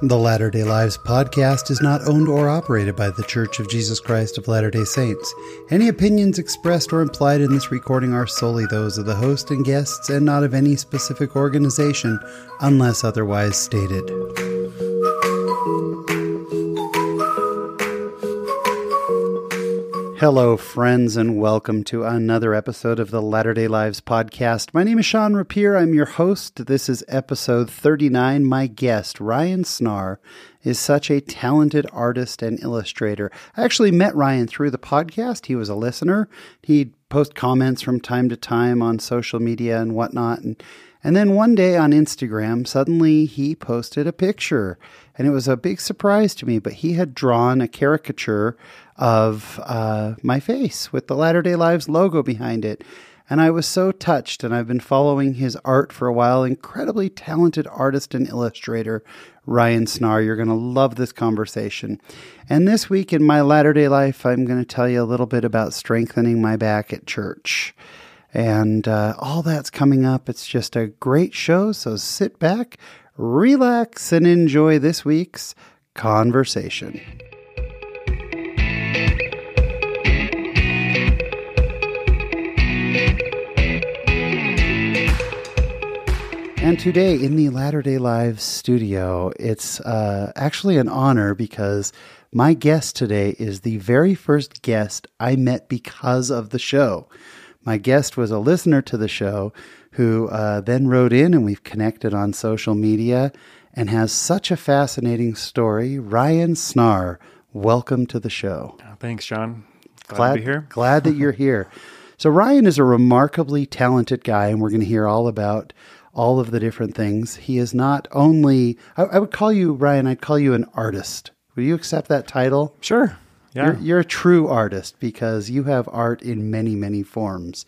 The Latter day Lives podcast is not owned or operated by The Church of Jesus Christ of Latter day Saints. Any opinions expressed or implied in this recording are solely those of the host and guests and not of any specific organization unless otherwise stated. Hello, friends, and welcome to another episode of the Latter day Lives podcast. My name is Sean Rapier. I'm your host. This is episode 39. My guest, Ryan Snarr, is such a talented artist and illustrator. I actually met Ryan through the podcast. He was a listener. He'd post comments from time to time on social media and whatnot. And, and then one day on Instagram, suddenly he posted a picture. And it was a big surprise to me, but he had drawn a caricature of uh, my face with the Latter day Lives logo behind it. And I was so touched, and I've been following his art for a while. Incredibly talented artist and illustrator, Ryan Snarr. You're going to love this conversation. And this week in my latter day life, I'm going to tell you a little bit about strengthening my back at church. And uh, all that's coming up. It's just a great show. So sit back, relax, and enjoy this week's conversation. And today in the Latter day Lives studio, it's uh, actually an honor because my guest today is the very first guest I met because of the show. My guest was a listener to the show who uh, then wrote in, and we've connected on social media and has such a fascinating story. Ryan Snarr, welcome to the show. Thanks, John. Glad, glad to be here. Glad that you're here. So, Ryan is a remarkably talented guy, and we're going to hear all about all of the different things. He is not only, I, I, would call you, Ryan, I'd call you an artist. Would you accept that title? Sure. Yeah. You're, you're a true artist because you have art in many, many forms.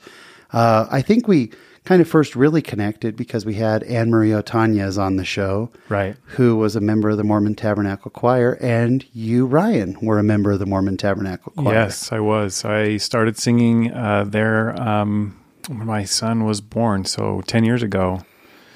Uh, I think we kind of first really connected because we had Anne Marie Otanez on the show, right? Who was a member of the Mormon Tabernacle Choir, and you, Ryan, were a member of the Mormon Tabernacle Choir. Yes, I was. I started singing uh, there um, when my son was born, so ten years ago.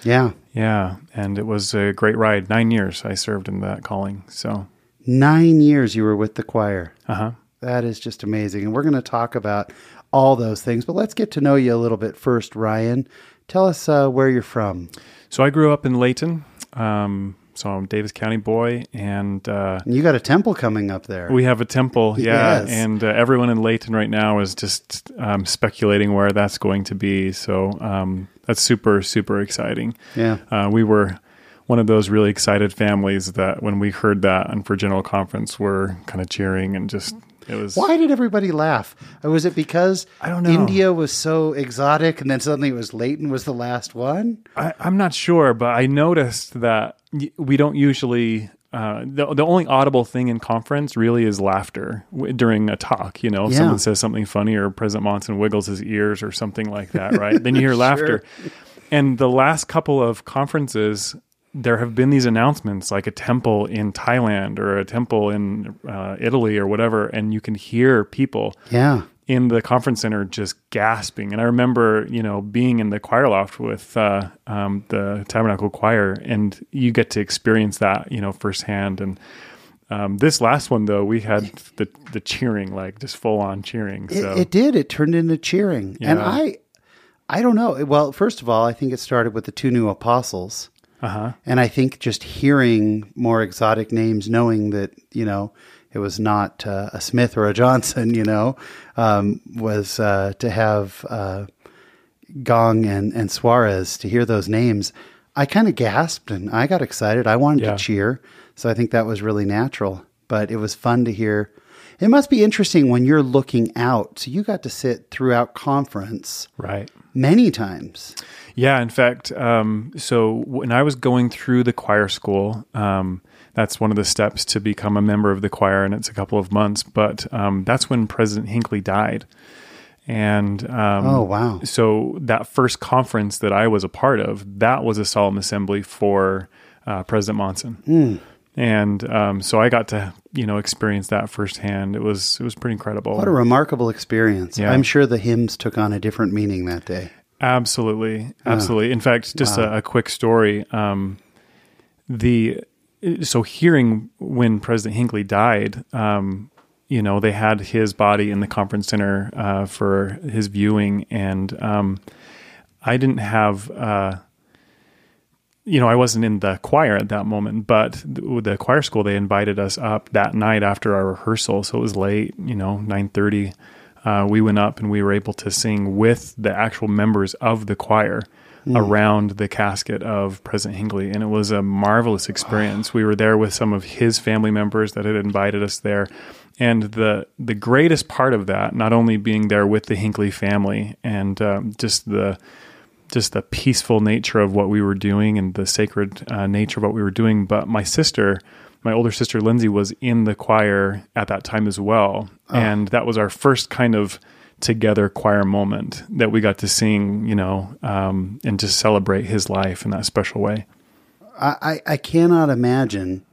Yeah. Yeah. And it was a great ride. Nine years I served in that calling. So, nine years you were with the choir. Uh huh. That is just amazing. And we're going to talk about all those things, but let's get to know you a little bit first, Ryan. Tell us uh, where you're from. So, I grew up in Layton. Um, so I'm Davis County boy, and uh, you got a temple coming up there. We have a temple, yeah, yes. and uh, everyone in Layton right now is just um, speculating where that's going to be. So um, that's super super exciting. Yeah, uh, we were one of those really excited families that when we heard that and for general conference, were kind of cheering and just it was. Why did everybody laugh? Was it because I don't know. India was so exotic, and then suddenly it was Layton was the last one? I, I'm not sure, but I noticed that we don't usually uh, the, the only audible thing in conference really is laughter w- during a talk. You know, if Yeah. someone says something funny or President Monson wiggles his ears or something like that, right? then you hear laughter. And the last couple of conferences, there have been these announcements like a temple in Thailand or a temple in uh, Italy or whatever, and you can hear people Yeah, in the conference center just gasping. And I remember, you know, being in the choir loft with uh, um, the Tabernacle Choir, and you get to experience that, you know, firsthand. And um, this last one, though, we had the the cheering, like just full on cheering. it, So it did. It turned into cheering, and I, I don't know. Well, first of all, I think it started with the two new apostles. Uh huh. And I think just hearing more exotic names, knowing that, you know, it was not uh, a Smith or a Johnson, you know, um, was uh, to have uh, Gong and, and Soares, to hear those names, I kind of gasped and I got excited. I wanted Yeah. to cheer. So I think that was really natural. But it was fun to hear. It must be interesting when you're looking out. So you got to sit throughout conference Right. many times. Yeah, in fact, um, so when I was going through the choir school, um, that's one of the steps to become a member of the choir, and it's a couple of months. But um, that's when President Hinckley died, and um, Oh, wow. So that first conference that I was a part of, that was a solemn assembly for uh, President Monson, Hmm. and um, so I got to you know experience that firsthand. It was it was pretty incredible. What a remarkable experience. Yeah. I'm sure the hymns took on a different meaning that day. Absolutely, absolutely. In fact, just a, a quick story. Um, the so hearing when President Hinckley died, um, you know, they had his body in the conference center uh, for his viewing, and um, I didn't have. Uh, you know, I wasn't in the choir at that moment, but the, the choir school they invited us up that night after our rehearsal, so it was late. You know, nine thirty. Uh, we went up and we were able to sing with the actual members of the choir mm. around the casket of President Hinckley, and it was a marvelous experience. we were there with some of his family members that had invited us there, and the the greatest part of that, not only being there with the Hinckley family and um, just the just the peaceful nature of what we were doing and the sacred uh, nature of what we were doing. But my sister, my older sister Lindsay, was in the choir at that time as well, oh. and that was our first kind of together choir moment that we got to sing, you know, um, and to celebrate his life in that special way. I, I cannot imagine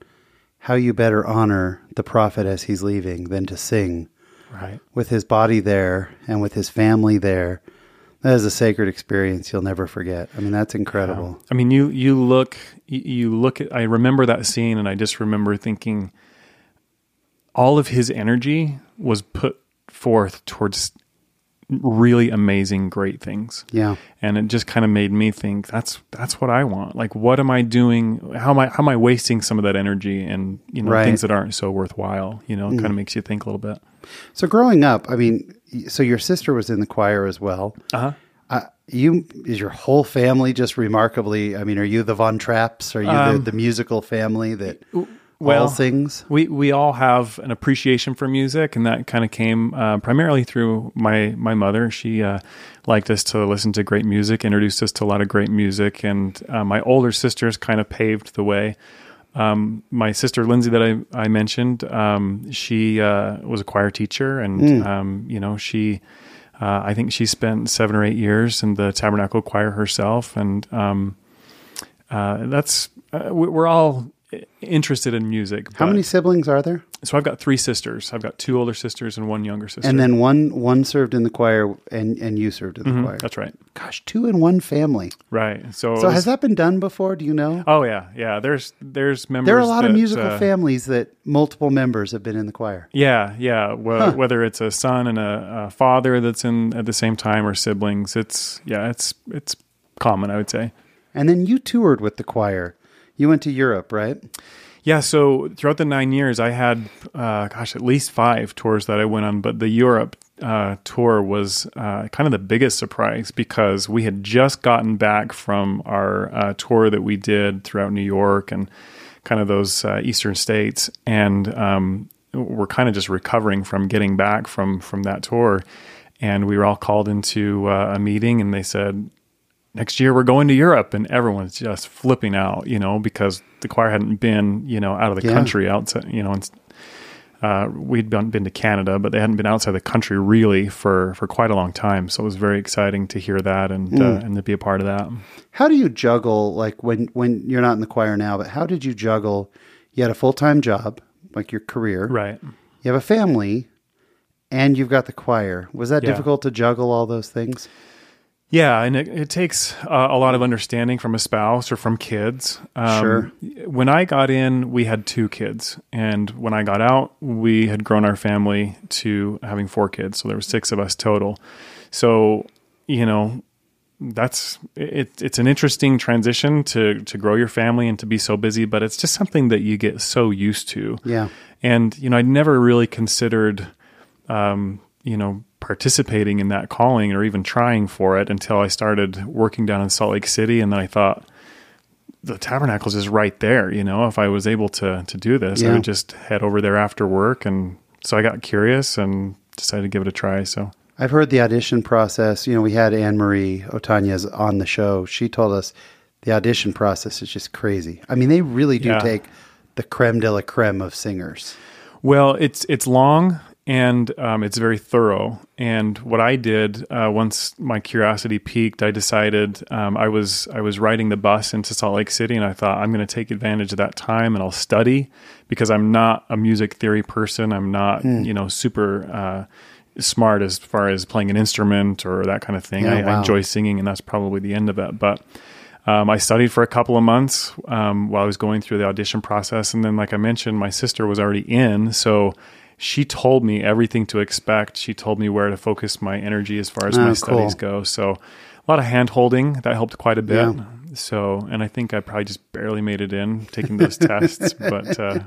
how you better honor the prophet as he's leaving than to sing right. with his body there and with his family there that is a sacred experience you'll never forget. I mean, that's incredible. Yeah. I mean, you you look you look at. I remember that scene, and I just remember thinking, all of his energy was put forth towards really amazing great things yeah and it just kind of made me think that's that's what i want like what am i doing how am i how am i wasting some of that energy and you know right. things that aren't so worthwhile you know it mm. kind of makes you think a little bit so growing up i mean so your sister was in the choir as well. Uh-huh. Uh, you is your whole family just remarkably? I mean, are you the Von Trapps? Are you um, the, the, musical family that well, all sings? We we all have an appreciation for music, and that kind of came uh, primarily through my my mother. She uh, liked us to listen to great music, introduced us to a lot of great music, and uh, my older sisters kind of paved the way. Um, my sister Lindsay that I, I mentioned, um, she uh, was a choir teacher, and mm. um, you know she, uh, I think she spent seven or eight years in the Tabernacle Choir herself, and um, uh, that's uh, we're all interested in music. How many siblings are there? So I've got three sisters. I've got two older sisters and one younger sister. And then one one served in the choir, and and you served in the mm-hmm, choir. That's right. Gosh, two in one family. Right. So so was, has that been done before? Do you know? Oh yeah, yeah. There's there's members. There are a lot that, of musical uh, families that multiple members have been in the choir. Yeah, yeah. Well, huh. Whether it's a son and a, a father that's in at the same time or siblings, it's yeah, it's it's common, I would say. And then you toured with the choir. You went to Europe, right? Yeah, so throughout the nine years, I had, uh, gosh, at least five tours that I went on, but the Europe uh, tour was uh, kind of the biggest surprise because we had just gotten back from our uh, tour that we did throughout New York and kind of those uh, eastern states, and um, we're kind of just recovering from getting back from from that tour. And we were all called into uh, a meeting, and they said, next year we're going to Europe and everyone's just flipping out, you know, because the choir hadn't been, you know, out of the yeah. country outside, you know, and, uh, we'd been, been to Canada, but they hadn't been outside the country really for, for quite a long time. So it was very exciting to hear that and, mm. uh, and to be a part of that. How do you juggle, like when, when you're not in the choir now, but how did you juggle? You had a full-time job, like your career, right? You have a family and you've got the choir. Was that yeah. difficult to juggle all those things? Yeah, and it, it takes uh, a lot of understanding from a spouse or from kids. Um, sure. When I got in, we had two kids, and when I got out, we had grown our family to having four kids. So there were six of us total. So you know, that's it, it's an interesting transition to to grow your family and to be so busy, but it's just something that you get so used to. Yeah. And you know, I never really considered. Um, you know, participating in that calling or even trying for it until I started working down in Salt Lake City. And then I thought, the tabernacle's is right there. You know, if I was able to to do this, yeah. I would just head over there after work. And so I got curious and decided to give it a try. So I've heard the audition process. You know, we had Anne Marie Otanez on the show. She told us the audition process is just crazy. I mean, they really do yeah. take the creme de la creme of singers. Well, it's it's long and um, it's very thorough. And what I did uh, once my curiosity peaked, I decided um, I was I was riding the bus into Salt Lake City, and I thought I'm going to take advantage of that time and I'll study because I'm not a music theory person. I'm not mm. you know super. Uh, smart as far as playing an instrument or that kind of thing. Yeah, I, wow. I, enjoy singing, and that's probably the end of it. But um, I studied for a couple of months um, while I was going through the audition process, and then, like I mentioned, my sister was already in, so she told me everything to expect. She told me where to focus my energy as far as Oh, my cool. studies go. So a lot of hand holding that helped quite a bit. Yeah. So, and I think I probably just barely made it in taking those tests, but uh,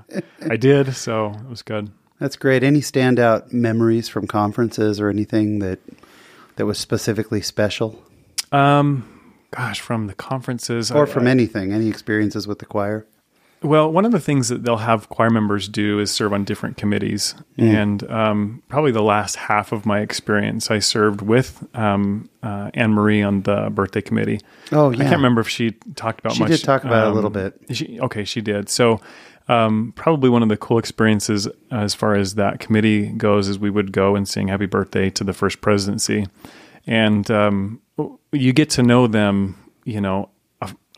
I did. So it was good. That's great. Any standout memories from conferences or anything that that was specifically special, Um, gosh, from the conferences or I- from I- anything? Any experiences with the choir? Well, one of the things that they'll have choir members do is serve on different committees. And um, probably the last half of my experience, I served with um, uh, Anne Marie on the birthday committee. Oh, I can't remember if she talked about She much. um, did talk about it a little bit. She, okay, she did. So, um, probably one of the cool experiences as far as that committee goes is we would go and sing happy birthday to the first presidency. And um, you get to know them, you know,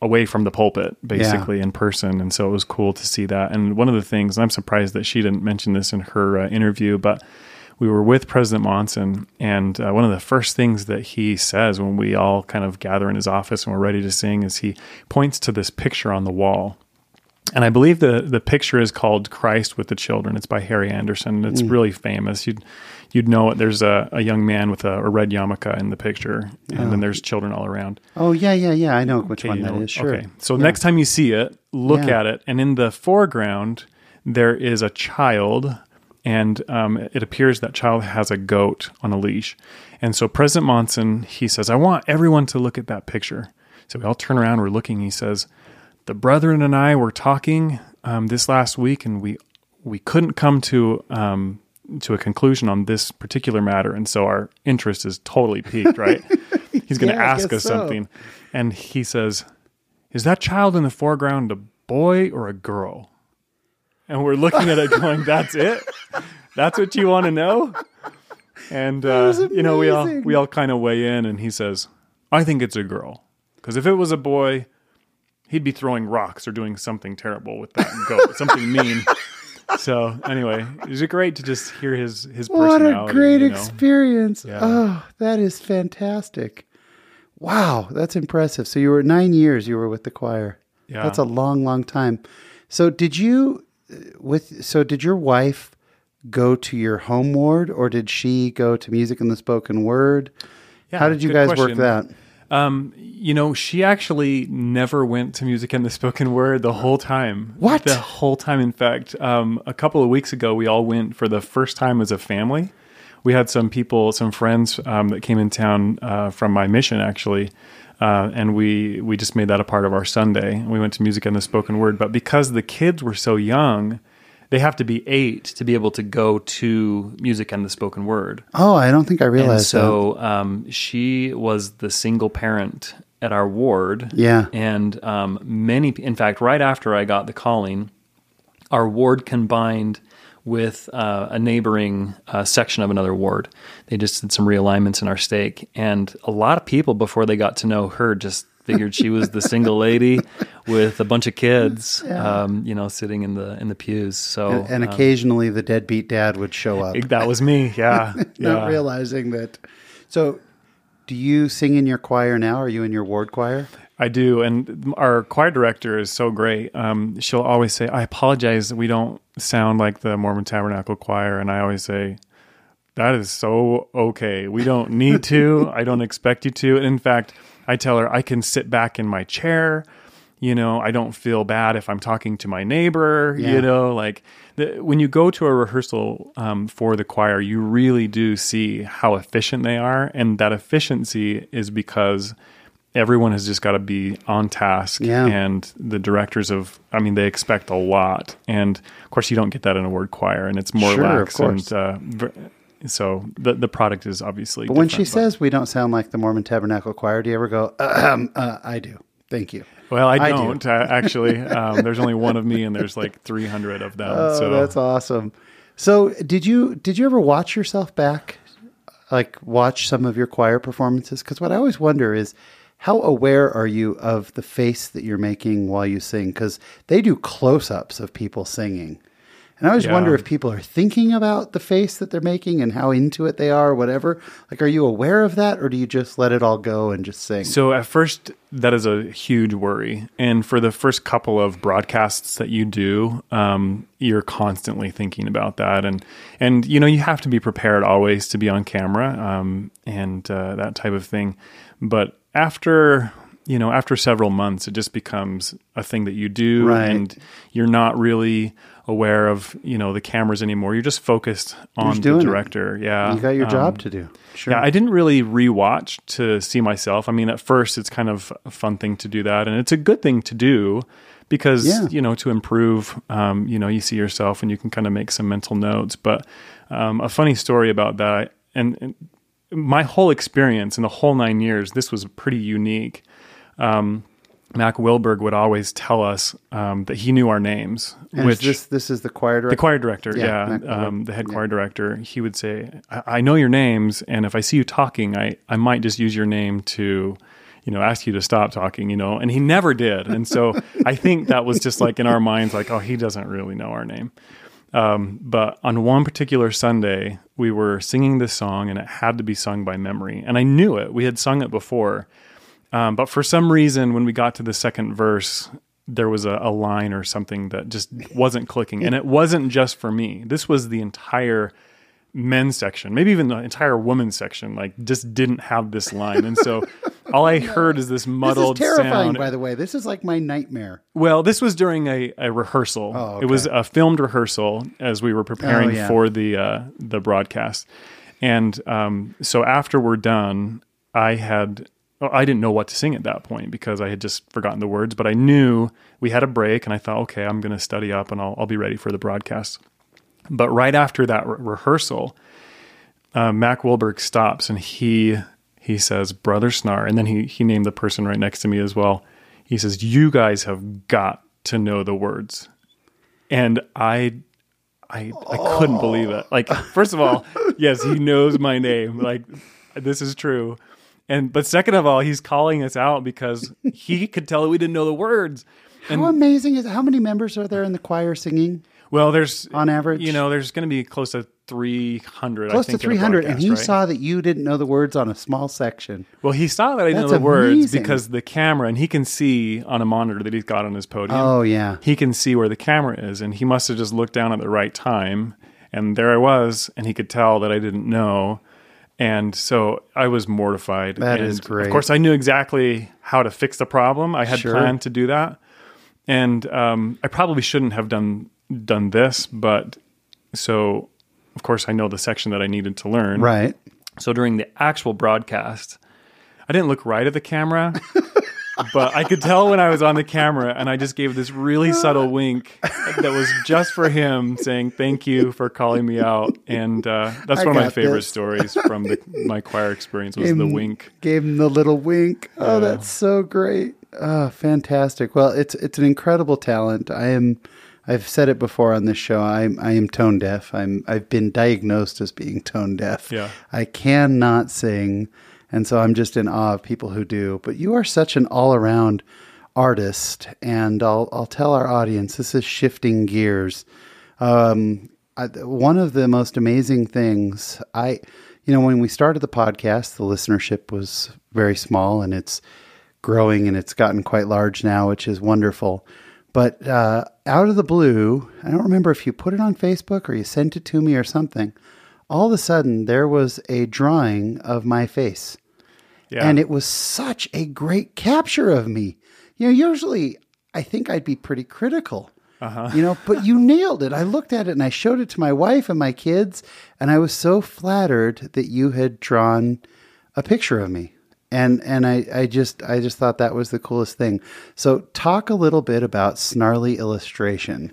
away from the pulpit, basically in person. And so it was cool to see that. And one of the things, I'm surprised that she didn't mention this in her uh, interview, but we were with President Monson, and uh, one of the first things that he says when we all kind of gather in his office and we're ready to sing is he points to this picture on the wall. And I believe the the picture is called Christ with the Children. It's by Harry Anderson. It's really famous. You'd you'd know it. There's a, a young man with a, a red yarmulke in the picture, and then there's children all around. Oh yeah, yeah, yeah. I know which Okay, one that know- is. Sure. Okay. So next time you see it, look Yeah. at it, and in the foreground there is a child, and um, it appears that child has a goat on a leash. And so President Monson he says, "I want everyone to look at that picture." So we all turn around, we're looking. He says, "The brethren and I were talking um, this last week, and we we couldn't come to." Um, to a conclusion on this particular matter, and so our interest is totally piqued. Right? He's going to Yeah, ask us so. something, and he says, "Is that child in the foreground a boy or a girl?" And we're looking at it, going, "That's it. That's what you want to know." And uh, you know, we all we all kind of weigh in, and he says, "I think it's a girl, because if it was a boy, he'd be throwing rocks or doing something terrible with that goat, something mean." So anyway, it was great to just hear his his What a great you know? experience. Yeah. Oh, that is fantastic. Wow, that's impressive. So you were nine years you were with the choir. Yeah. That's a long, long time. So did you uh, with so did your wife go to your home ward or did she go to music and the spoken word? Yeah, How did you guys work that? Um, you know, she actually never went to music and the spoken word the whole time. What? The whole time. In fact, um, a couple of weeks ago, we all went for the first time as a family. We had some people, some friends um, that came in town uh, from my mission, actually, uh, and we we just made that a part of our Sunday. We went to music and the spoken word, but because the kids were so young, they have to be eight to be able to go to music and the spoken word. Oh, I don't think I And realized so um, she was the single parent at our ward. Yeah. And um, many, in fact, right after I got the calling, our ward combined with uh, a neighboring uh, section of another ward. They just did some realignments in our stake. And a lot of people, before they got to know her, just figured she was the single lady with a bunch of kids, um, you know, sitting in the in the pews. So that. And occasionally the deadbeat dad would show up. that was me. Yeah, Not yeah. realizing that. So do you sing in your choir now? Are you in your ward choir? I do, and our choir director is so great. Um, she'll always say, "I apologize that we don't sound like the Mormon Tabernacle Choir," and I always say, "That is so okay. We don't need to. I don't expect you to." And in fact, I tell her I can sit back in my chair. You know, I don't feel bad if I'm talking to my neighbor. Yeah. You know, like the, when you go to a rehearsal um, for the choir, you really do see how efficient they are, and that efficiency is because everyone has just got to be on task Yeah. and the directors of i mean they expect a lot and of course you don't get that in a word choir and it's more Sure, of course. and uh, so the the product is obviously But when she but- says we don't sound like the Mormon Tabernacle Choir, do you ever go, um, uh, I do. Thank you. well i I do. don't uh, actually um, there's only one of me and there's like 300 of them Oh, so that's awesome. So, did you did you ever watch yourself back, like watch some of your choir performances? Because what I always wonder is, how aware are you of the face that you're making while you sing? Because they do close ups of people singing, And I always Yeah. wonder if people are thinking about the face that they're making and how into it they are, or whatever. Like, are you aware of that, or do you just let it all go and just sing? So at first, that is a huge worry, and for the first couple of broadcasts that you do, um, you're constantly thinking about that, and and you know you have to be prepared always to be on camera, um, and uh, that type of thing. But after you know after several months, it just becomes a thing that you do, Right. and you're not really aware of you know the cameras anymore. You're just focused on the doing it. director. Yeah, you got your Um, job to do. Sure. yeah, I didn't really rewatch to see myself. I mean, at first, it's kind of a fun thing to do that, and it's a good thing to do because Yeah. you know to improve. Um, you know, you see yourself, and you can kind of make some mental notes. But um, a funny story about that, and, and my whole experience in the whole nine years, this was pretty unique. Um, Mack Wilberg would always tell us um, that he knew our names, and which this this is the choir director. the choir director, Yeah, yeah, um, the head Yeah. choir director, he would say, I, "I know your names, and if I see you talking, I I might just use your name to." You know, ask you to stop talking, you know, and he never did. And so I think that was just like in our minds, like, oh, he doesn't really know our name. Um, but on one particular Sunday, we were singing this song and it had to be sung by memory. And I knew it. We had sung it before. Um, but for some reason, when we got to the second verse, there was a, a line or something that just wasn't clicking. And it wasn't just for me. This was the entire men's section, maybe even the entire women's section, like just didn't have this line. And so all I heard is this This is muddled terrifying, sound. by the way. This is like my nightmare. Well, this was during a, a rehearsal. Oh, It was a filmed rehearsal as we were preparing Oh, yeah. for the uh, the broadcast. And um, so after we're done, I had I didn't know what to sing at that point because I had just forgotten the words. But I knew we had a break, and I thought, okay, I'm going to study up, and I'll I'll be ready for the broadcast. But right after that re- rehearsal, uh, Mack Wilberg stops and he he says, "Brother Snarr," and then he he named the person right next to me as well. He says, "You guys have got to know the words," and I. I, I couldn't believe it. Like, first of all, yes, he knows my name. Like, this is true. And but second of all, he's calling us out because he could tell that we didn't know the words. And How amazing is how many members are there in the choir singing? well, there's On average? you know, there's going to be close to 300. Close I think, to in a 300 and he right? saw that you didn't know the words on a small section. Well, he saw that I didn't know the words because the camera, and he can see on a monitor that he's got on his podium. Oh yeah. He can see where the camera is, and he must have just looked down at the right time, and there I was, and he could tell that I didn't know, and so I was mortified. That and is great. Of course, I knew exactly how to fix the problem. I had Sure. planned to do that, and um, I probably shouldn't have done done this, but so of course I know the section that I needed to learn. Right. So during the actual broadcast, I didn't look right at the camera, but I could tell when I was on the camera, and I just gave this really subtle wink that was just for him, saying thank you for calling me out. And uh, that's I one of my favorite this. stories from the, my choir experience was the Gave him- wink. Gave him the little wink. Oh, that's so great. Oh, fantastic. Well, it's it's an incredible talent. I am I've said it before on this show. I'm I am tone deaf. I'm I've been diagnosed as being tone deaf. Yeah. I cannot sing, and so I'm just in awe of people who do. But you are such an all-around artist, and I'll I'll tell our audience this is shifting gears. Um, I, one of the most amazing things I, you know, when we started the podcast, the listenership was very small, and it's growing, and it's gotten quite large now, which is wonderful. But uh, out of the blue, I don't remember if you put it on Facebook or you sent it to me or something. All of a sudden, there was a drawing of my face. Yeah. And it was such a great capture of me. You know, usually I think I'd be pretty critical. Uh-huh. You know, but you nailed it. I looked at it and I showed it to my wife and my kids, and I was so flattered that you had drawn a picture of me. And and I, I just I just thought that was the coolest thing. So talk a little bit about snarrly illustration.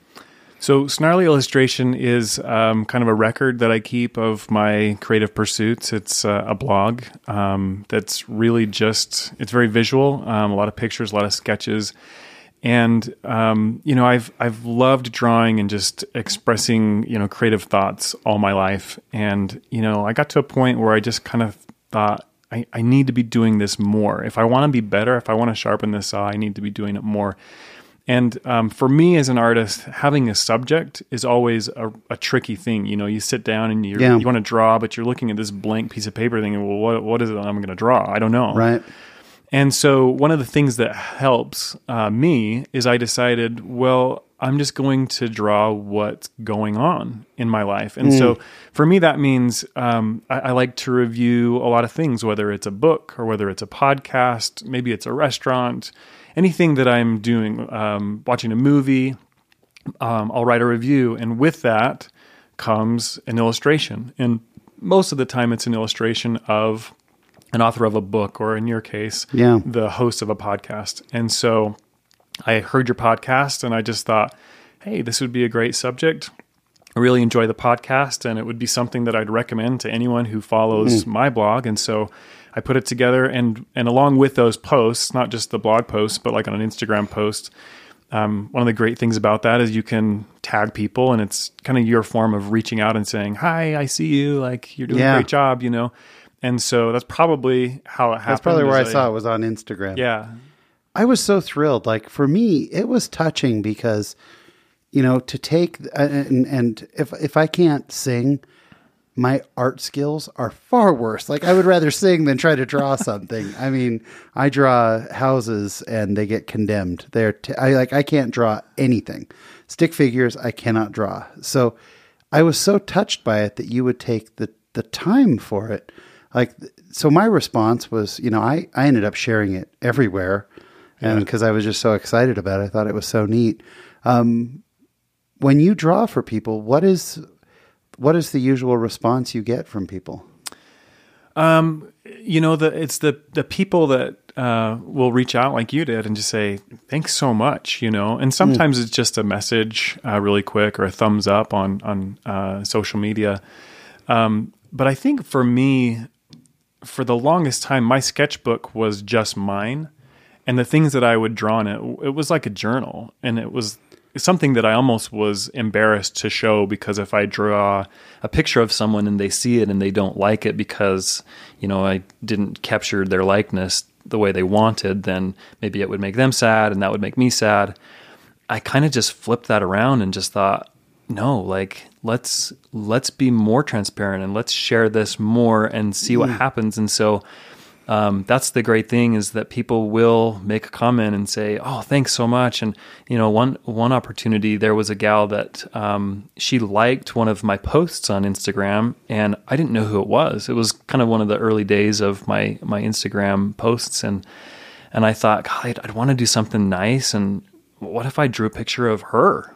So, Snarrly Illustration is um, kind of a record that I keep of my creative pursuits. It's uh, a blog um, that's really just, it's very visual, um, a lot of pictures, a lot of sketches. And, um, you know, I've, I've loved drawing and just expressing, you know, creative thoughts all my life. And, you know, I got to a point where I just kind of thought, I, I need to be doing this more. If I want to be better, if I want to sharpen this saw, I need to be doing it more And um, for me as an artist, having a subject is always a, a tricky thing. You know, you sit down and you Yeah. you want to draw, but you're looking at this blank piece of paper thinking, well, what, what is it I'm going to draw? I don't know. Right. And so one of the things that helps uh, me is I decided, well, I'm just going to draw what's going on in my life. And so for me, that means um, I, I like to review a lot of things, whether it's a book or whether it's a podcast, maybe it's a restaurant, anything that I'm doing, um, watching a movie, um, I'll write a review. And with that comes an illustration. And most of the time, it's an illustration of an author of a book, or in your case, Yeah. the host of a podcast. And so I heard your podcast and I just thought, hey, this would be a great subject. I really enjoy the podcast and it would be something that I'd recommend to anyone who follows my blog. And so I put it together and and along with those posts, not just the blog posts, but like on an Instagram post, um, one of the great things about that is you can tag people and it's kind of your form of reaching out and saying, Hi, I see you, like you're doing Yeah. a great job, you know. And so that's probably how it happened. That's probably where I is saw it was on Instagram. Yeah. I was so thrilled. Like for me, it was touching because, you know, to take uh, and, and if if I can't sing, my art skills are far worse. Like I would rather sing than try to draw something. I mean, I draw houses and they get condemned. They're t- I like I can't draw anything. Stick figures I cannot draw. So I was so touched by it that you would take the the time for it. Like so my response was, you know, I I ended up sharing it everywhere. And because I was just so excited about it, I thought it was so neat. Um, when you draw for people, what is what is the usual response you get from people? you know the it's the the people that uh, will reach out like you did and just say thanks so much you know? And sometimes it's just a message uh, really quick or a thumbs up on on uh, social media. Um, but i think for me for the longest time my sketchbook was just mine and the things that i would draw in it it was like a journal and it was something that I almost was embarrassed to show because if I draw a picture of someone and they see it and they don't like it because, you know, I didn't capture their likeness the way they wanted, then maybe it would make them sad and that would make me sad. I kind of just flipped that around and just thought, no, like let's let's be more transparent and let's share this more and see what happens. And so um, that's the great thing is that people will make a comment and say, "Oh, thanks so much." And you know, one one opportunity there was a gal that um, she liked one of my posts on Instagram, and I didn't know who it was. It was kind of one of the early days of my my Instagram posts, and and I thought, God, I'd, I'd want to do something nice, and what if I drew a picture of her?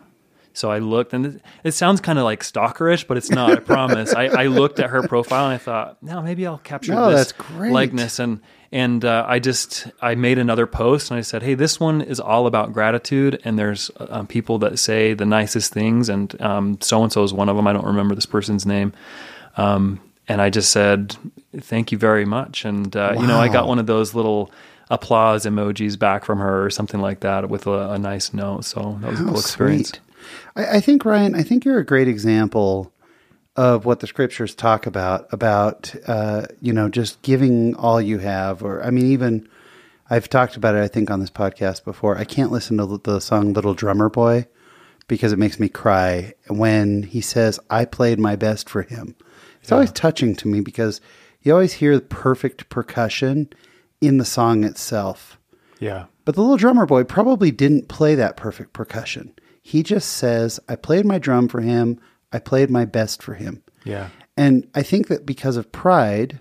So I looked, and it, it sounds kind of like stalkerish, but it's not. I promise. I, I looked at her profile and I thought, no, maybe I'll capture No, this likeness. And and uh, I just I made another post and I said, hey, this one is all about gratitude, and there's uh, people that say the nicest things, and so and so is one of them. I don't remember this person's name. Um, and I just said, thank you very much. And uh, you know, I got one of those little applause emojis back from her or something like that with a, a nice note. So that was a How cool experience. I, I think Ryan, I think you're a great example of what the scriptures talk about about uh, you know just giving all you have, or I mean, even I've talked about it. I think on this podcast before. I can't listen to the- the song "Little Drummer Boy" because it makes me cry when he says, "I played my best for him." It's always touching to me because you always hear the perfect percussion in the song itself. Yeah. But the little drummer boy probably didn't play that perfect percussion. He just says, I played my drum for him. I played my best for him. Yeah. And I think that because of pride,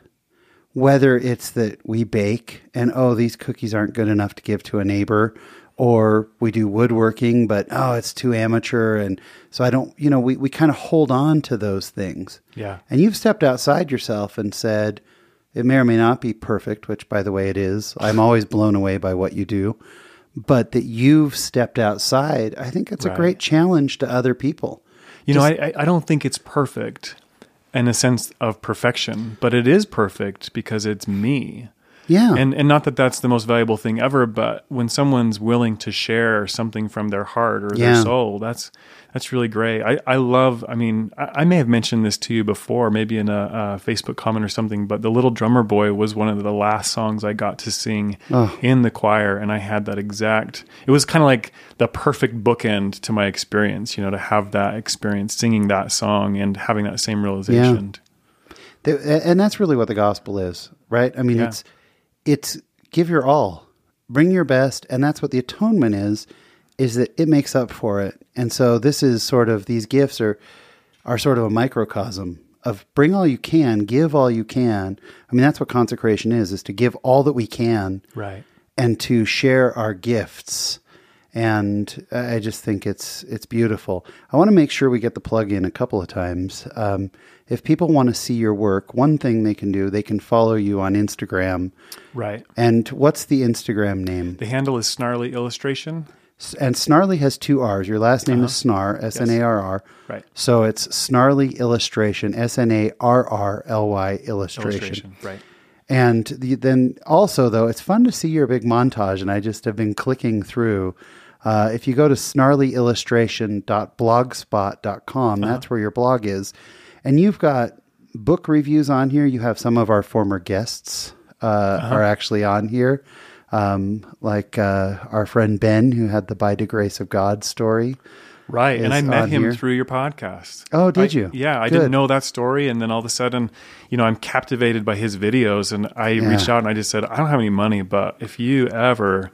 whether it's that we bake and, oh, these cookies aren't good enough to give to a neighbor, or we do woodworking, but, oh, it's too amateur. And so I don't, you know, we, we kind of hold on to those things. Yeah. And you've stepped outside yourself and said, it may or may not be perfect, which by the way it is. I'm always blown away by what you do. But that you've stepped outside, I think it's a great challenge to other people. You know, I, I- I don't think it's perfect in a sense of perfection, but it is perfect because it's me. Yeah. And and not that that's the most valuable thing ever, but when someone's willing to share something from their heart or Yeah. their soul, that's that's really great. I, I love. I mean, I, I may have mentioned this to you before, maybe in a, a Facebook comment or something. But the Little Drummer Boy was one of the last songs I got to sing Oh. in the choir, and I had that exact. It was kind of like the perfect bookend to my experience. You know, to have that experience singing that song and having that same realization. Th- and that's really what the gospel is, right? I mean, Yeah. it's it's give your all, bring your best, and that's what the atonement is. Is that it makes up for it, and so this is sort of these gifts are are sort of a microcosm of bring all you can, give all you can. I mean, that's what consecration is: is to give all that we can, Right. and to share our gifts. And I just think it's it's beautiful. I want to make sure we get the plug in a couple of times. Um, if people want to see your work, one thing they can do, they can follow you on Instagram. Right. And what's the Instagram name? The handle is Snarrly Illustration. And Snarrly has two R's. Your last name is Snarr, S N A R R. Right. So it's Snarly Illustration, S N A R R L Y Illustration. Right. And the, then also, though, it's fun to see your big montage, and I just have been clicking through. Uh, if you go to snarrlyillustration.blogspot.com, that's where your blog is. And you've got book reviews on here. You have some of our former guests uh, are actually on here, um, like uh, our friend Ben, who had the By the Grace of God story. Right. And I met him here. through your podcast. Oh, did I- you? Yeah. I Good. didn't know that story. And then all of a sudden, you know, I'm captivated by his videos. And I Yeah. reached out and I just said, I don't have any money, but if you ever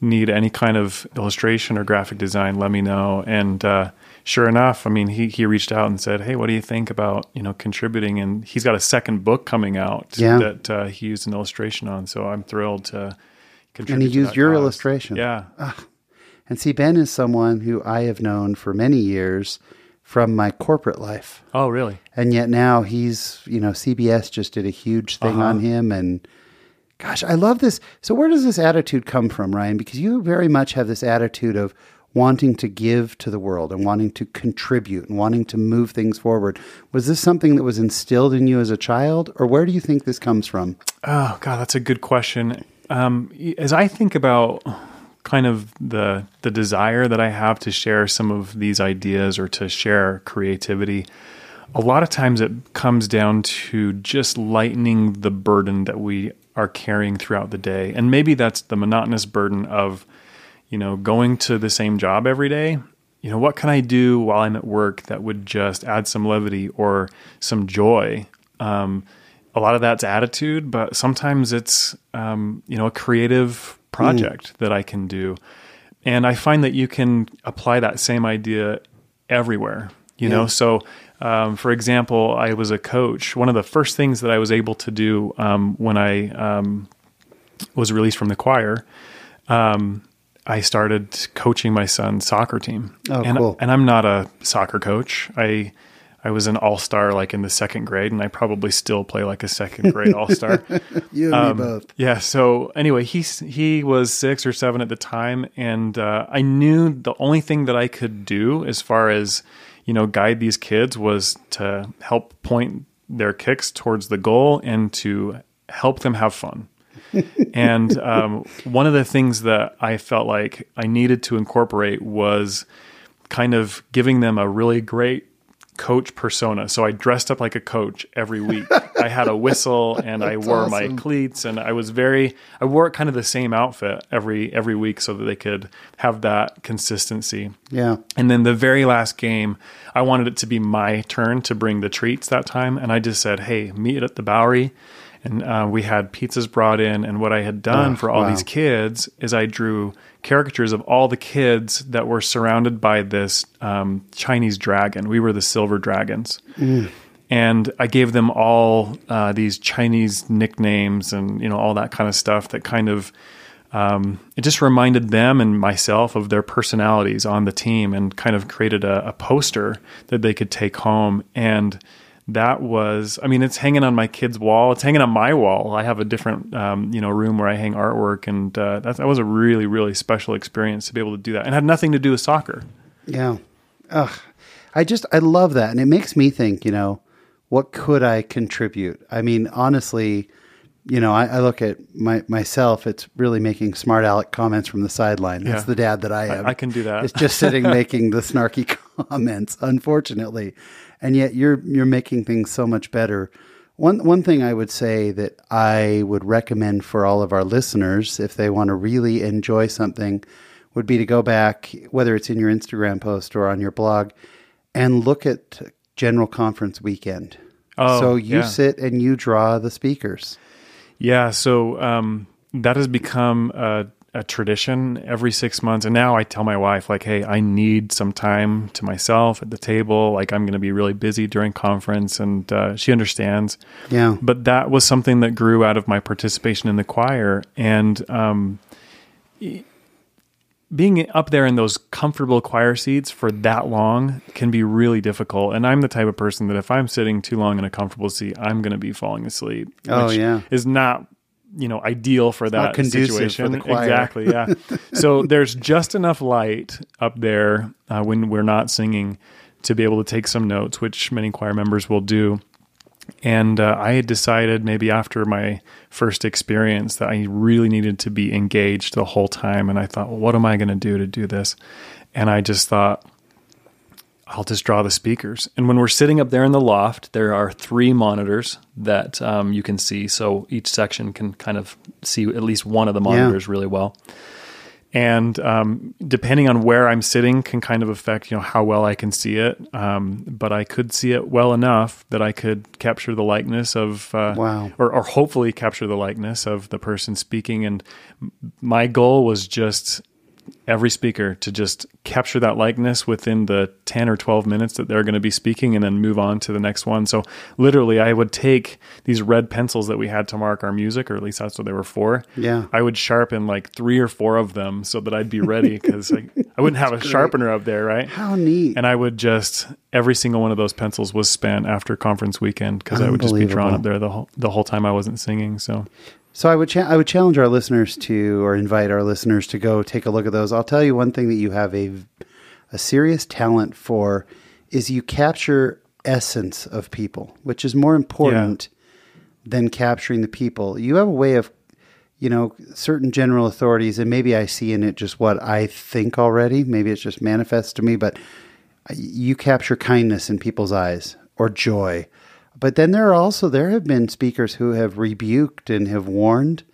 need any kind of illustration or graphic design, let me know. And uh, sure enough, I mean, he, he reached out and said, Hey, what do you think about, you know, contributing? And he's got a second book coming out Yeah. that uh, he used an illustration on. So I'm thrilled to. And he used your cause. illustration. Yeah. And see, Ben is someone who I have known for many years from my corporate life. Oh, really? And yet now he's, you know, CBS just did a huge thing uh-huh. on him. And gosh, I love this. So, where does this attitude come from, Ryan? Because you very much have this attitude of wanting to give to the world and wanting to contribute and wanting to move things forward. Was this something that was instilled in you as a child, or where do you think this comes from? Oh God, that's a good question. Um, as I think about kind of the the desire that I have to share some of these ideas or to share creativity, a lot of times it comes down to just lightening the burden that we are carrying throughout the day, and maybe that's the monotonous burden of you know going to the same job every day. You know, what can I do while I'm at work that would just add some levity or some joy? Um, a lot of that's attitude, but sometimes it's um, you know a creative project that I can do, and I find that you can apply that same idea everywhere. You know, so um, for example, I was a coach. One of the first things that I was able to do um, when I um, was released from the choir, um, I started coaching my son's soccer team. Oh, and, cool. and I'm not a soccer coach. I I was an all star like in the second grade, and I probably still play like a second grade all star. You and me both. Yeah. So anyway, he he was six or seven at the time, and uh, I knew the only thing that I could do as far as you know guide these kids was to help point their kicks towards the goal and to help them have fun. and um, one of the things that I felt like I needed to incorporate was kind of giving them a really great coach persona. So I dressed up like a coach every week. I had a whistle and I wore my cleats and I was very I wore kind of the same outfit every every week so that they could have that consistency. Yeah. And then the very last game, I wanted it to be my turn to bring the treats that time. And I just said, hey, meet at the Bowery. And uh, we had pizzas brought in. And what I had done Oh, for all wow. these kids is I drew caricatures of all the kids that were surrounded by this um, Chinese dragon. We were the silver dragons. And I gave them all uh, these Chinese nicknames and you know all that kind of stuff that kind of um, it just reminded them and myself of their personalities on the team and kind of created a, a poster that they could take home and that was i mean it's hanging on my kid's wall it's hanging on my wall i have a different um, you know room where i hang artwork and uh, that, that was a really really special experience to be able to do that and had nothing to do with soccer Yeah. Ugh. I just, I love that. And it makes me think, you know, what could I contribute? I mean, honestly, you know, I, I look at my myself. It's really making smart aleck comments from the sideline. That's Yeah. the dad that I am. I can do that. It's just sitting making the snarky comments, unfortunately, and yet you're you're making things so much better. One one thing I would say that I would recommend for all of our listeners, if they want to really enjoy something, would be to go back, whether it's in your Instagram post or on your blog, and look at General Conference Weekend. Oh, so you yeah. sit and you draw the speakers. Yeah, so um, that has become a, a tradition every six months. And now I tell my wife, like, hey, I need some time to myself at the table. Like, I'm going to be really busy during conference. And uh, she understands. Yeah. But that was something that grew out of my participation in the choir. And um, being up there in those comfortable choir seats for that long can be really difficult. And I'm the type of person that if I'm sitting too long in a comfortable seat, I'm going to be falling asleep. Oh, which yeah. is not you know ideal for that conducive for situation. choir. Exactly, yeah. so there's just enough light up there uh, when we're not singing to be able to take some notes, which many choir members will do. And uh, I had decided maybe after my first experience that I really needed to be engaged the whole time. And I thought, well, what am I going to do to do this? And I just thought, I'll just draw the speakers. And when we're sitting up there in the loft, there are three monitors that um, you can see. So each section can kind of see at least one of the monitors really well. And um, depending on where I'm sitting, can kind of affect you know how well I can see it. Um, but I could see it well enough that I could capture the likeness of uh, Wow. or, or hopefully capture the likeness of the person speaking. And my goal was just every speaker to just capture that likeness within the 10 or 12 minutes that they're going to be speaking and then move on to the next one. So literally I would take these red pencils that we had to mark our music, or at least that's what they were for. Yeah. I would sharpen like three or four of them so that I'd be ready because I, I wouldn't have a sharpener up there, right? How neat. And I would just every single one of those pencils was spent after conference weekend because I would just be drawn up there the whole the whole time I wasn't singing. So So I would cha- I would challenge our listeners to, or invite our listeners to go take a look at those. I'll tell you one thing that you have a a serious talent for is you capture essence of people, which is more important than capturing the people. You have a way of, you know, certain general authorities, and maybe I see in it just what I think already. Maybe it's just manifests to me, but uh, you capture kindness in people's eyes or joy. But then there are also there have been speakers who have rebuked and have warned,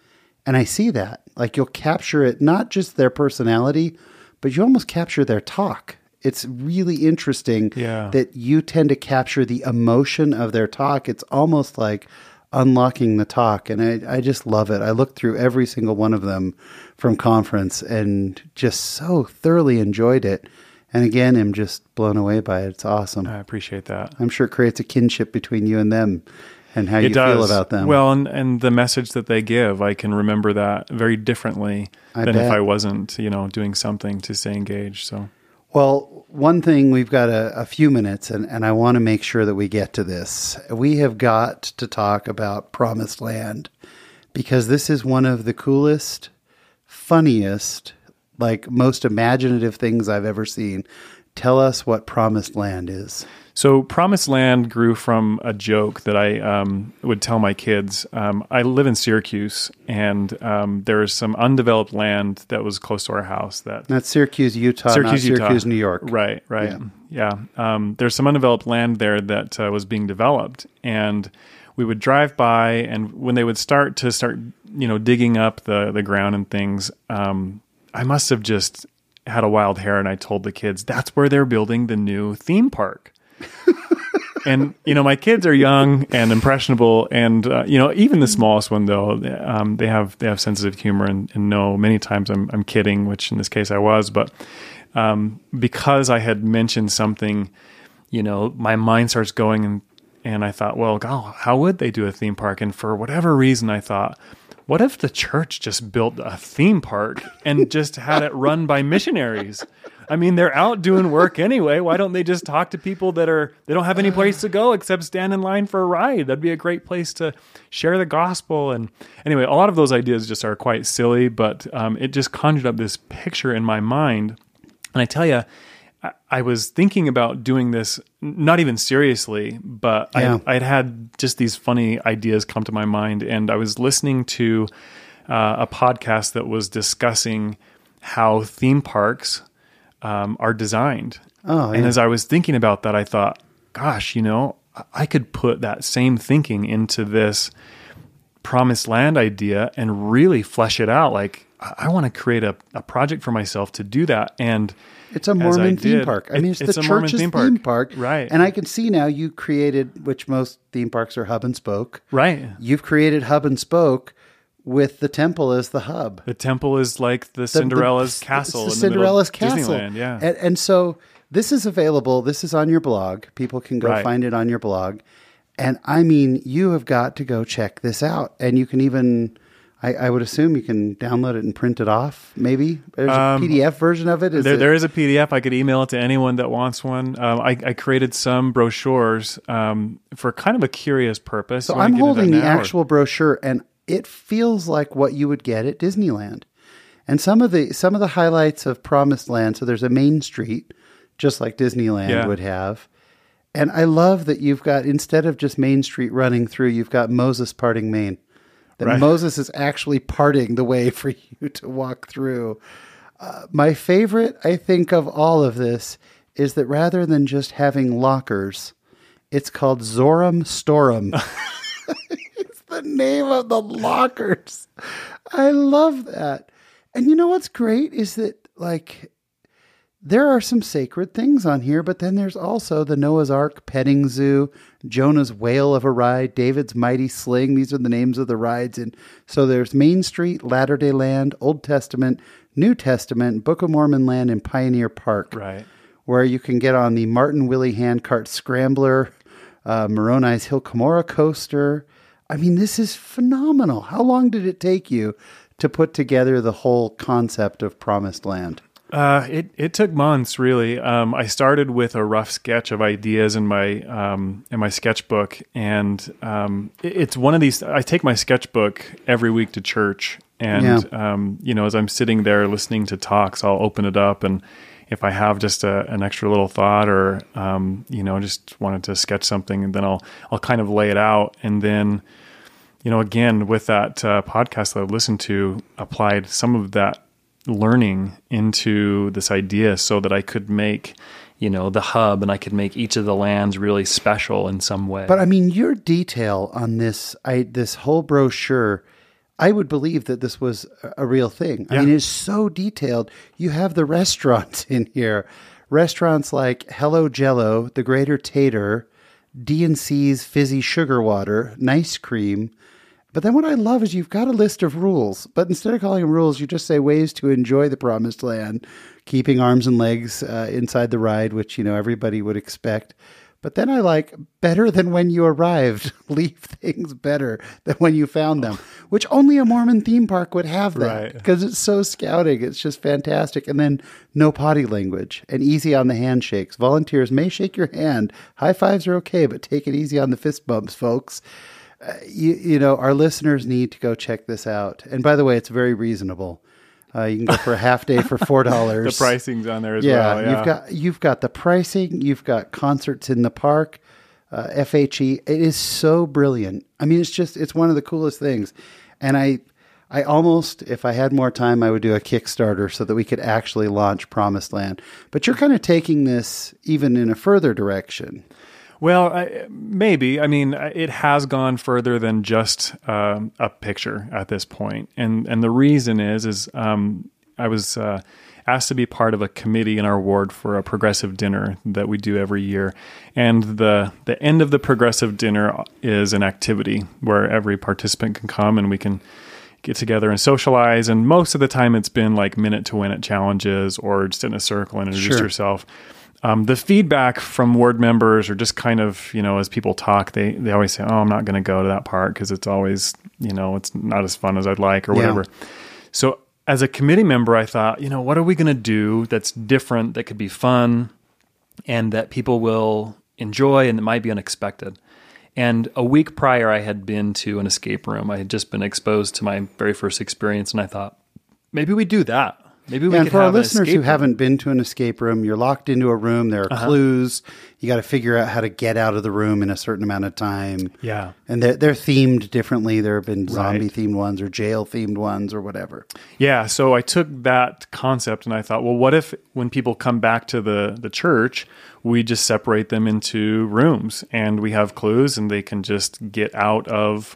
and I see that. Like you'll capture it not just their personality, but you almost capture their talk. It's really interesting Yeah. that you tend to capture the emotion of their talk. It's almost like unlocking the talk. And I, I just love it. I looked through every single one of them from conference and just so thoroughly enjoyed it. And again, I'm just blown away by it. It's awesome. I appreciate that. I'm sure it creates a kinship between you and them and how you does. feel about them. Well, and, and the message that they give, I can remember that very differently I than bet. if I wasn't, you know, doing something to stay engaged. So Well, one thing we've got a, a few minutes, and, and I want to make sure that we get to this. We have got to talk about Promised Land because this is one of the coolest, funniest, like most imaginative things I've ever seen. Tell us what Promised Land is. So, Promised Land grew from a joke that I um, would tell my kids. Um, I live in Syracuse, and um, there is some undeveloped land that was close to our house. That That's Syracuse, Utah, Syracuse, not Utah. Syracuse, New York. Right, right. Yeah. Um, there's some undeveloped land there that uh, was being developed, and we would drive by, and when they would start to start, you know, digging up the the ground and things, um, I must have just had a wild hair, and I told the kids that's where they're building the new theme park. and you know my kids are young and impressionable and uh, you know even the smallest one though um, they have they have sensitive humor and, and know many times I'm, I'm kidding which in this case i was but um, because i had mentioned something you know my mind starts going and and i thought well God, how would they do a theme park and for whatever reason i thought what if the church just built a theme park and just had it run by missionaries I mean, they're out doing work anyway. Why don't they just talk to people that are they don't have any place to go except stand in line for a ride? That'd be a great place to share the gospel. And anyway, a lot of those ideas just are quite silly, but um, it just conjured up this picture in my mind. And I tell you, I, was thinking about doing this, not even seriously, but Yeah. I, I'd had just these funny ideas come to my mind, and I was listening to uh, a podcast that was discussing how theme parks um, are designed. Oh, and as I was thinking about that, I thought, gosh, you know, I could put that same thinking into this promised land idea and really flesh it out. Like, I, want to create a, a project for myself to do that. And It's a Mormon theme did- park. I mean, it's, it's the a church's theme theme park. park. Right. And I can see now you created, which most theme parks are hub and spoke. right. You've created hub and spoke with the temple as the hub. The temple is like the The- Cinderella's the- castle. It's in the the Cinderella's castle. Disneyland, yeah. And, and so this is available. This is on your blog. People can go Right. find it on your blog. And I mean, you have got to go check this out. And you can even, I, I would assume you can download it and print it off. Maybe there's a PDF version of it. Is Um, there, it- there is a PDF. I could email it to anyone that wants one. Um, I, I created some brochures um, for kind of a curious purpose. So I'm holding the now, or- actual brochure, and it feels like what you would get at Disneyland. And some of the some of the highlights of Promised Land. So there's a main street, just like Disneyland Yeah. would have. And I love that you've got instead of just Main Street running through, you've got Moses parting Main. That Right. Moses is actually parting the way for you to walk through. Uh, my favorite, I think, of all of this is that rather than just having lockers, it's called Zoram Storum. it's the name of the lockers. I love that. And you know what's great is that, like, there are some sacred things on here, but then there's also the Noah's Ark petting zoo, Jonah's whale of a ride, David's mighty sling. These are the names of the rides. And so there's Main Street, Latter day Land, Old Testament, New Testament, Book of Mormon Land, and Pioneer Park Right. where you can get on the Martin Willie Handcart Scrambler, uh, Moroni's Hill Cumorah coaster. I mean, this is phenomenal. How long did it take you to put together the whole concept of Promised Land? Uh, it it took months really. Um, I started with a rough sketch of ideas in my um, in my sketchbook, and um, it- it's one of these. I take my sketchbook every week to church, and um, you know, as I'm sitting there listening to talks, I'll open it up, and if I have just a, an extra little thought, or um, you know, just wanted to sketch something, and then I'll I'll kind of lay it out, and then you know, again, with that uh, podcast that I've listened to, applied some of that learning into this idea so that I could make, you know, the hub and I could make each of the lands really special in some way. But I mean, your detail on this, I this whole brochure, I would believe that this was a- real thing. I mean, it's so detailed. You have the restaurants in here, restaurants like Hello Jello, The Greater Tater, D&C's Fizzy Sugar Water, Nice Cream. But then what I love is you've got a list of rules, but instead of calling them rules, you just say ways to enjoy the promised land, keeping arms and legs uh, inside the ride, which you know everybody would expect. But then I like better than when you arrived. Leave things better than when you found them, which only a Mormon theme park would have that Right. because it's so scouting. It's just fantastic. And then no potty language and easy on the handshakes. Volunteers may shake your hand. High fives are okay, but take it easy on the fist bumps, folks you, you know, our listeners need to go check this out. And by the way, it's very reasonable. Uh, you can go for a half day for four dollars. the pricing's on there as yeah, well. Yeah, you've got you've got the pricing. You've got concerts in the park. Uh, FHE. It is so brilliant. I mean, it's just it's one of the coolest things. And I I almost, if I had more time, I would do a Kickstarter so that we could actually launch Promised Land. But you're kind of taking this even in a further direction. Well, I, maybe. I mean, it has gone further than just um, a picture at this point, and and the reason is is um, I was uh, asked to be part of a committee in our ward for a progressive dinner that we do every year, and the the end of the progressive dinner is an activity where every participant can come and we can get together and socialize. And most of the time, it's been like minute to win it challenges or just in a circle and introduce Sure. yourself. Um, the feedback from ward members or just kind of, you know, as people talk, they, they always say, oh, I'm not going to go to that park because it's always, you know, it's not as fun as I'd like or Yeah. whatever. So as a committee member, I thought, you know, what are we going to do that's different, that could be fun, and that people will enjoy and that might be unexpected. And a week prior, I had been to an escape room. I had just been exposed to my very first experience, and I thought, maybe we do that. Maybe we and for our listeners who room. haven't been to an escape room, you're locked into a room. There are Uh-huh. clues. You got to figure out how to get out of the room in a certain amount of time. Yeah. And they're, they're themed differently. There have been zombie Right. themed ones or jail themed ones or whatever. Yeah, so I took that concept and I thought, well, what if when people come back to the the church, we just separate them into rooms and we have clues and they can just get out of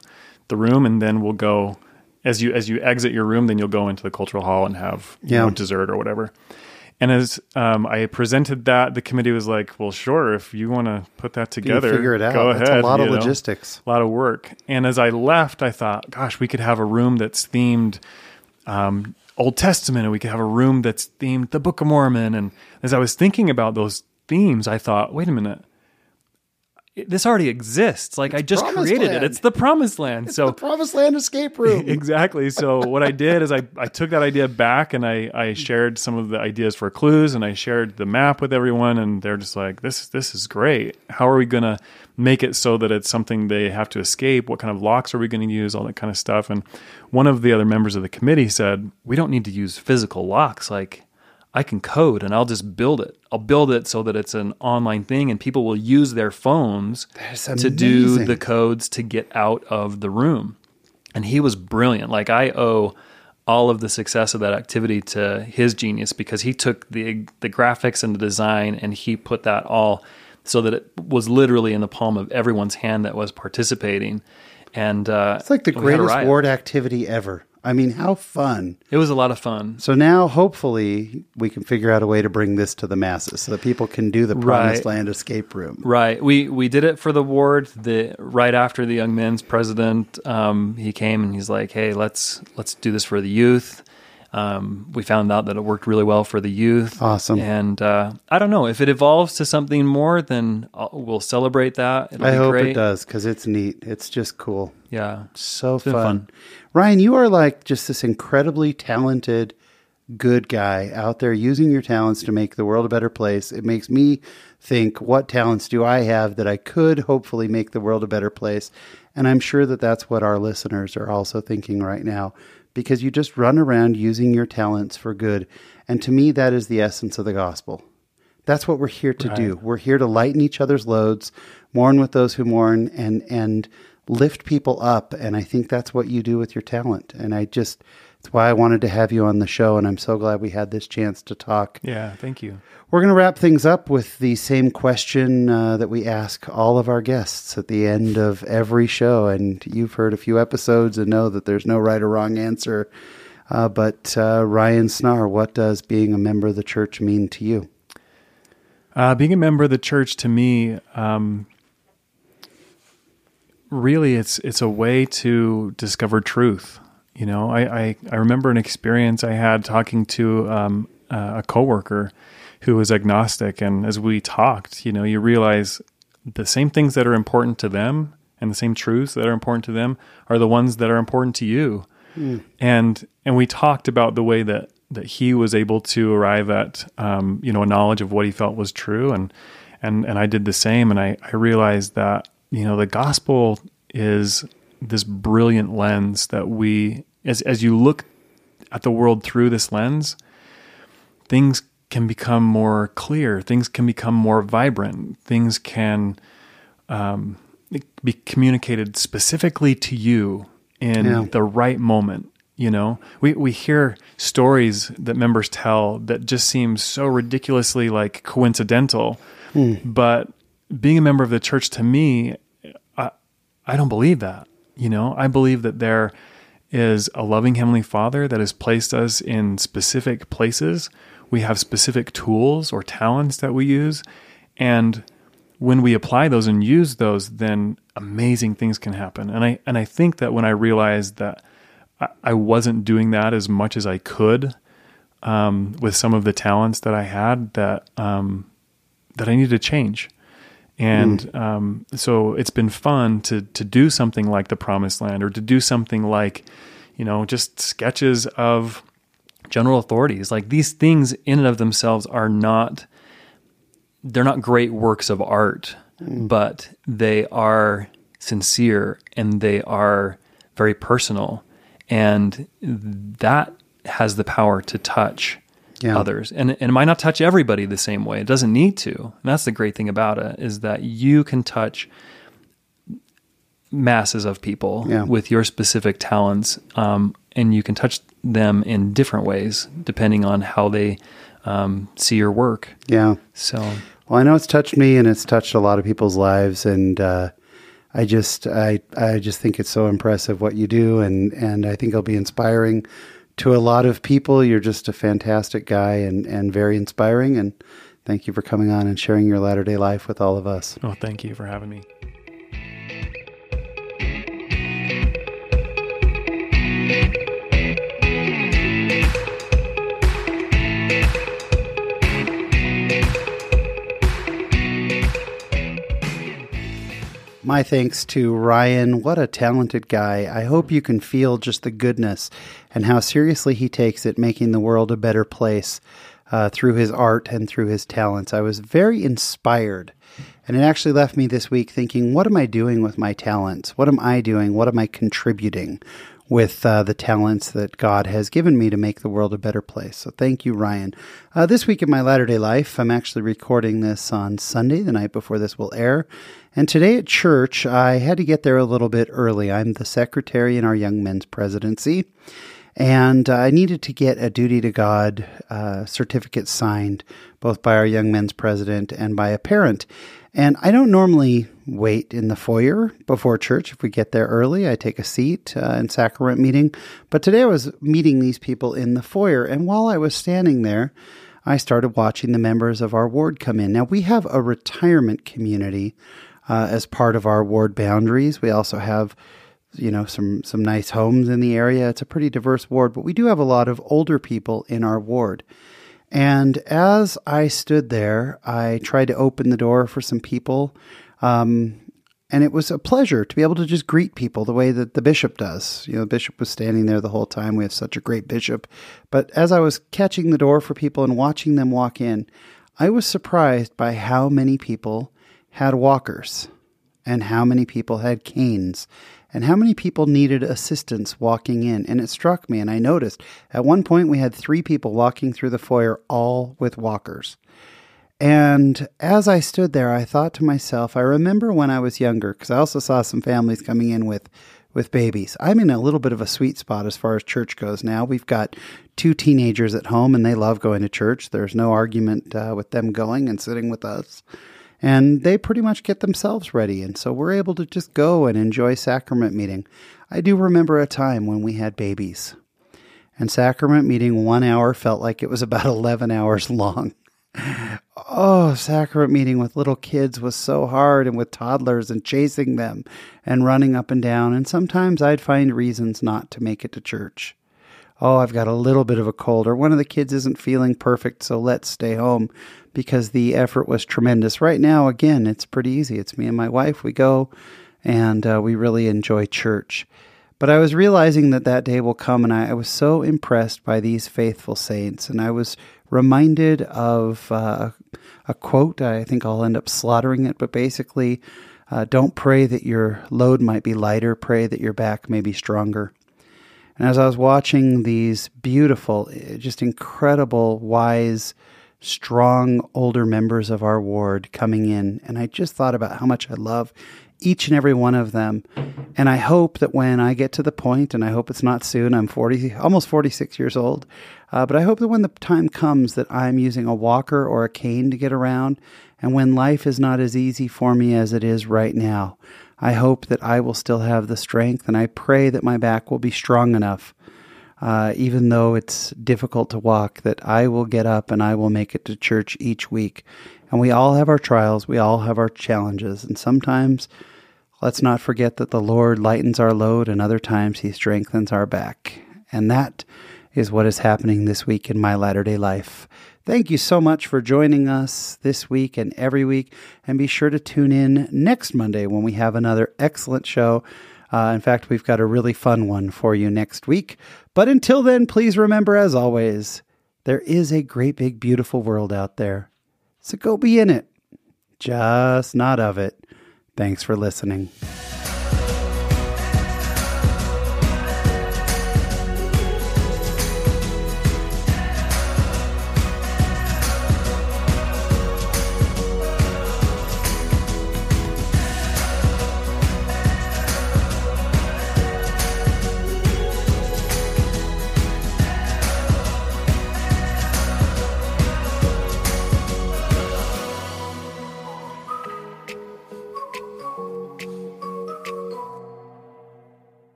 the room and then we'll go as you as you exit your room, then you'll go into the cultural hall and have you Yeah. know, dessert or whatever. And as um, I presented that, the committee was like, "Well, sure, if you want to put that You together, figure it out. Go That's ahead." a lot of know? logistics. a lot of work. And as I left, I thought, gosh, we could have a room that's themed um, Old Testament, and we could have a room that's themed the Book of Mormon. And as I was thinking about those themes, I thought, wait a minute, this already exists. Like I just created Land. it. It's the Promised Land. so the Promised Land escape room. exactly. So what I did is I, I took that idea back and I, I shared some of the ideas for clues and I shared the map with everyone and they're just like, this this is great. How are we gonna make it so that it's something they have to escape? What kind of locks are we gonna use? All that kind of stuff. And one of the other members of the committee said, We don't need to use physical locks. Like I can code and I'll just build it. I'll build it so that it's an online thing and people will use their phones to do the codes to get out of the room. And he was brilliant. Like I owe all of the success of that activity to his genius because he took the the graphics and the design and he put that all so that it was literally in the palm of everyone's hand that was participating. And uh, It's like the we had a greatest ward activity ever. I mean, how fun. It was a lot of fun. So now, hopefully, we can figure out a way to bring this to the masses so that people can do the Promised Right. Land escape room. Right. We we did it for the ward. The right after the young men's president, um, he came and he's like, "Hey, let's let's do this for the youth." Um, we found out that it worked really well for the youth. Awesome. And uh, I don't know if it evolves to something more, then I'll, we'll celebrate that. It'll I hope great. it does because it's neat. It's just cool. Yeah. So fun. fun. Ryan, you are like just this incredibly talented, good guy out there using your talents to make the world a better place. It makes me think, what talents do I have that I could hopefully make the world a better place? And I'm sure that that's what our listeners are also thinking right now because you just run around using your talents for good. And to me, that is the essence of the gospel. That's what we're here to do. We're here to lighten each other's loads, mourn with those who mourn, and and lift people up. And I think that's what you do with your talent. And I just that's why I wanted to have you on the show. And I'm so glad we had this chance to talk. Yeah. Thank you. We're going to wrap things up with the same question uh, that we ask all of our guests at the end of every show. And you've heard a few episodes and know that there's no right or wrong answer. Uh, but uh, Ryan Snarr, what does being a member of the church mean to you? Uh, being a member of the church to me, um, really, it's it's a way to discover truth. You know, I I, I remember an experience I had talking to um, uh, a coworker who was agnostic, and as we talked, you know, you realize the same things that are important to them and the same truths that are important to them are the ones that are important to you. And and we talked about the way that that he was able to arrive at um, you know a knowledge of what he felt was true, and and and I did the same, and I I realized that you know the gospel is this brilliant lens that we as as you look at the world through this lens, things can become more clear, things can become more vibrant, things can um, be communicated specifically to you in Yeah. the right moment. You know, we, we hear stories that members tell that just seem so ridiculously like coincidental. But being a member of the church to me, I, I don't believe that. You know, I believe that there is a loving Heavenly Father that has placed us in specific places. We have specific tools or talents that we use. And when we apply those and use those, then amazing things can happen. And I and I think that when I realized that I, wasn't doing that as much as I could um, with some of the talents that I had, that um, that I needed to change. And um, so it's been fun to to do something like the Promised Land, or to do something like, you know, just sketches of general authorities. Like these things in and of themselves are not they're not great works of art, but they are sincere and they are very personal. And that has the power to touch Yeah. others. And, and it might not touch everybody the same way. It doesn't need to. And that's the great thing about it is that you can touch masses of people Yeah. with your specific talents. Um, and you can touch them in different ways depending on how they um, see your work. Yeah. So, Well, I know it's touched me and it's touched a lot of people's lives, and uh, I just I I just think it's so impressive what you do, and and I think it'll be inspiring to a lot of people. You're just a fantastic guy and and very inspiring, and thank you for coming on and sharing your latter day life with all of us. oh, thank you for having me. My thanks to Ryan. What a talented guy. I hope you can feel just the goodness and how seriously he takes it, making the world a better place uh, through his art and through his talents. I was very inspired. And it actually left me this week thinking, what am I doing with my talents? What am I doing? What am I contributing with uh, the talents that God has given me to make the world a better place? So thank you, Ryan. Uh, this week in my latter day life, I'm actually recording this on Sunday, the night before this will air. And today at church, I had to get there a little bit early. I'm the secretary in our young men's presidency. And I needed to get a duty to God uh, certificate signed, both by our young men's president and by a parent. And I don't normally wait in the foyer before church. If we get there early, I take a seat uh, in sacrament meeting. But today I was meeting these people in the foyer. And while I was standing there, I started watching the members of our ward come in. Now, we have a retirement community uh, as part of our ward boundaries. We also have you know some some nice homes in the area. It's a pretty diverse ward, but we do have a lot of older people in our ward. And as I stood there, I tried to open the door for some people. Um, and it was a pleasure to be able to just greet people the way that the bishop does. You know, the bishop was standing there the whole time. We have such a great bishop. But as I was catching the door for people and watching them walk in, I was surprised by how many people had walkers and how many people had canes and how many people needed assistance walking in. And it struck me, and I noticed at one point we had three people walking through the foyer, all with walkers. And as I stood there, I thought to myself, I remember when I was younger, because I also saw some families coming in with, with babies. I'm in a little bit of a sweet spot as far as church goes now. We've got two teenagers at home, and they love going to church. There's no argument uh, with them going and sitting with us and they pretty much get themselves ready. And so we're able to just go and enjoy sacrament meeting. I do remember a time when we had babies, and sacrament meeting one hour felt like it was about 11 hours long. Oh, sacrament meeting with little kids was so hard, and with toddlers and chasing them and running up and down. And sometimes I'd find reasons not to make it to church. Oh, I've got a little bit of a cold, or one of the kids isn't feeling perfect, so let's stay home because the effort was tremendous. Right now, again, it's pretty easy. It's me and my wife. We go and uh, we really enjoy church. But I was realizing that that day will come, and I, I was so impressed by these faithful saints. And I was reminded of uh, a quote. I think I'll end up slaughtering it, but basically, uh, don't pray that your load might be lighter, pray that your back may be stronger. And as I was watching these beautiful, just incredible, wise, strong older members of our ward coming in, and I just thought about how much I love each and every one of them. And I hope that when I get to the point, and I hope it's not soon, I'm 40, almost 46 years old, uh, but I hope that when the time comes that I'm using a walker or a cane to get around, and when life is not as easy for me as it is right now, I hope that I will still have the strength, and I pray that my back will be strong enough, uh, even though it's difficult to walk, that I will get up and I will make it to church each week. And we all have our trials, we all have our challenges, and sometimes let's not forget that the Lord lightens our load, and other times He strengthens our back. And that is what is happening this week in my latter day life. Thank you so much for joining us this week and every week. And be sure to tune in next Monday when we have another excellent show. Uh, in fact, we've got a really fun one for you next week. But until then, please remember, as always, there is a great, big, beautiful world out there. So go be in it, just not of it. Thanks for listening.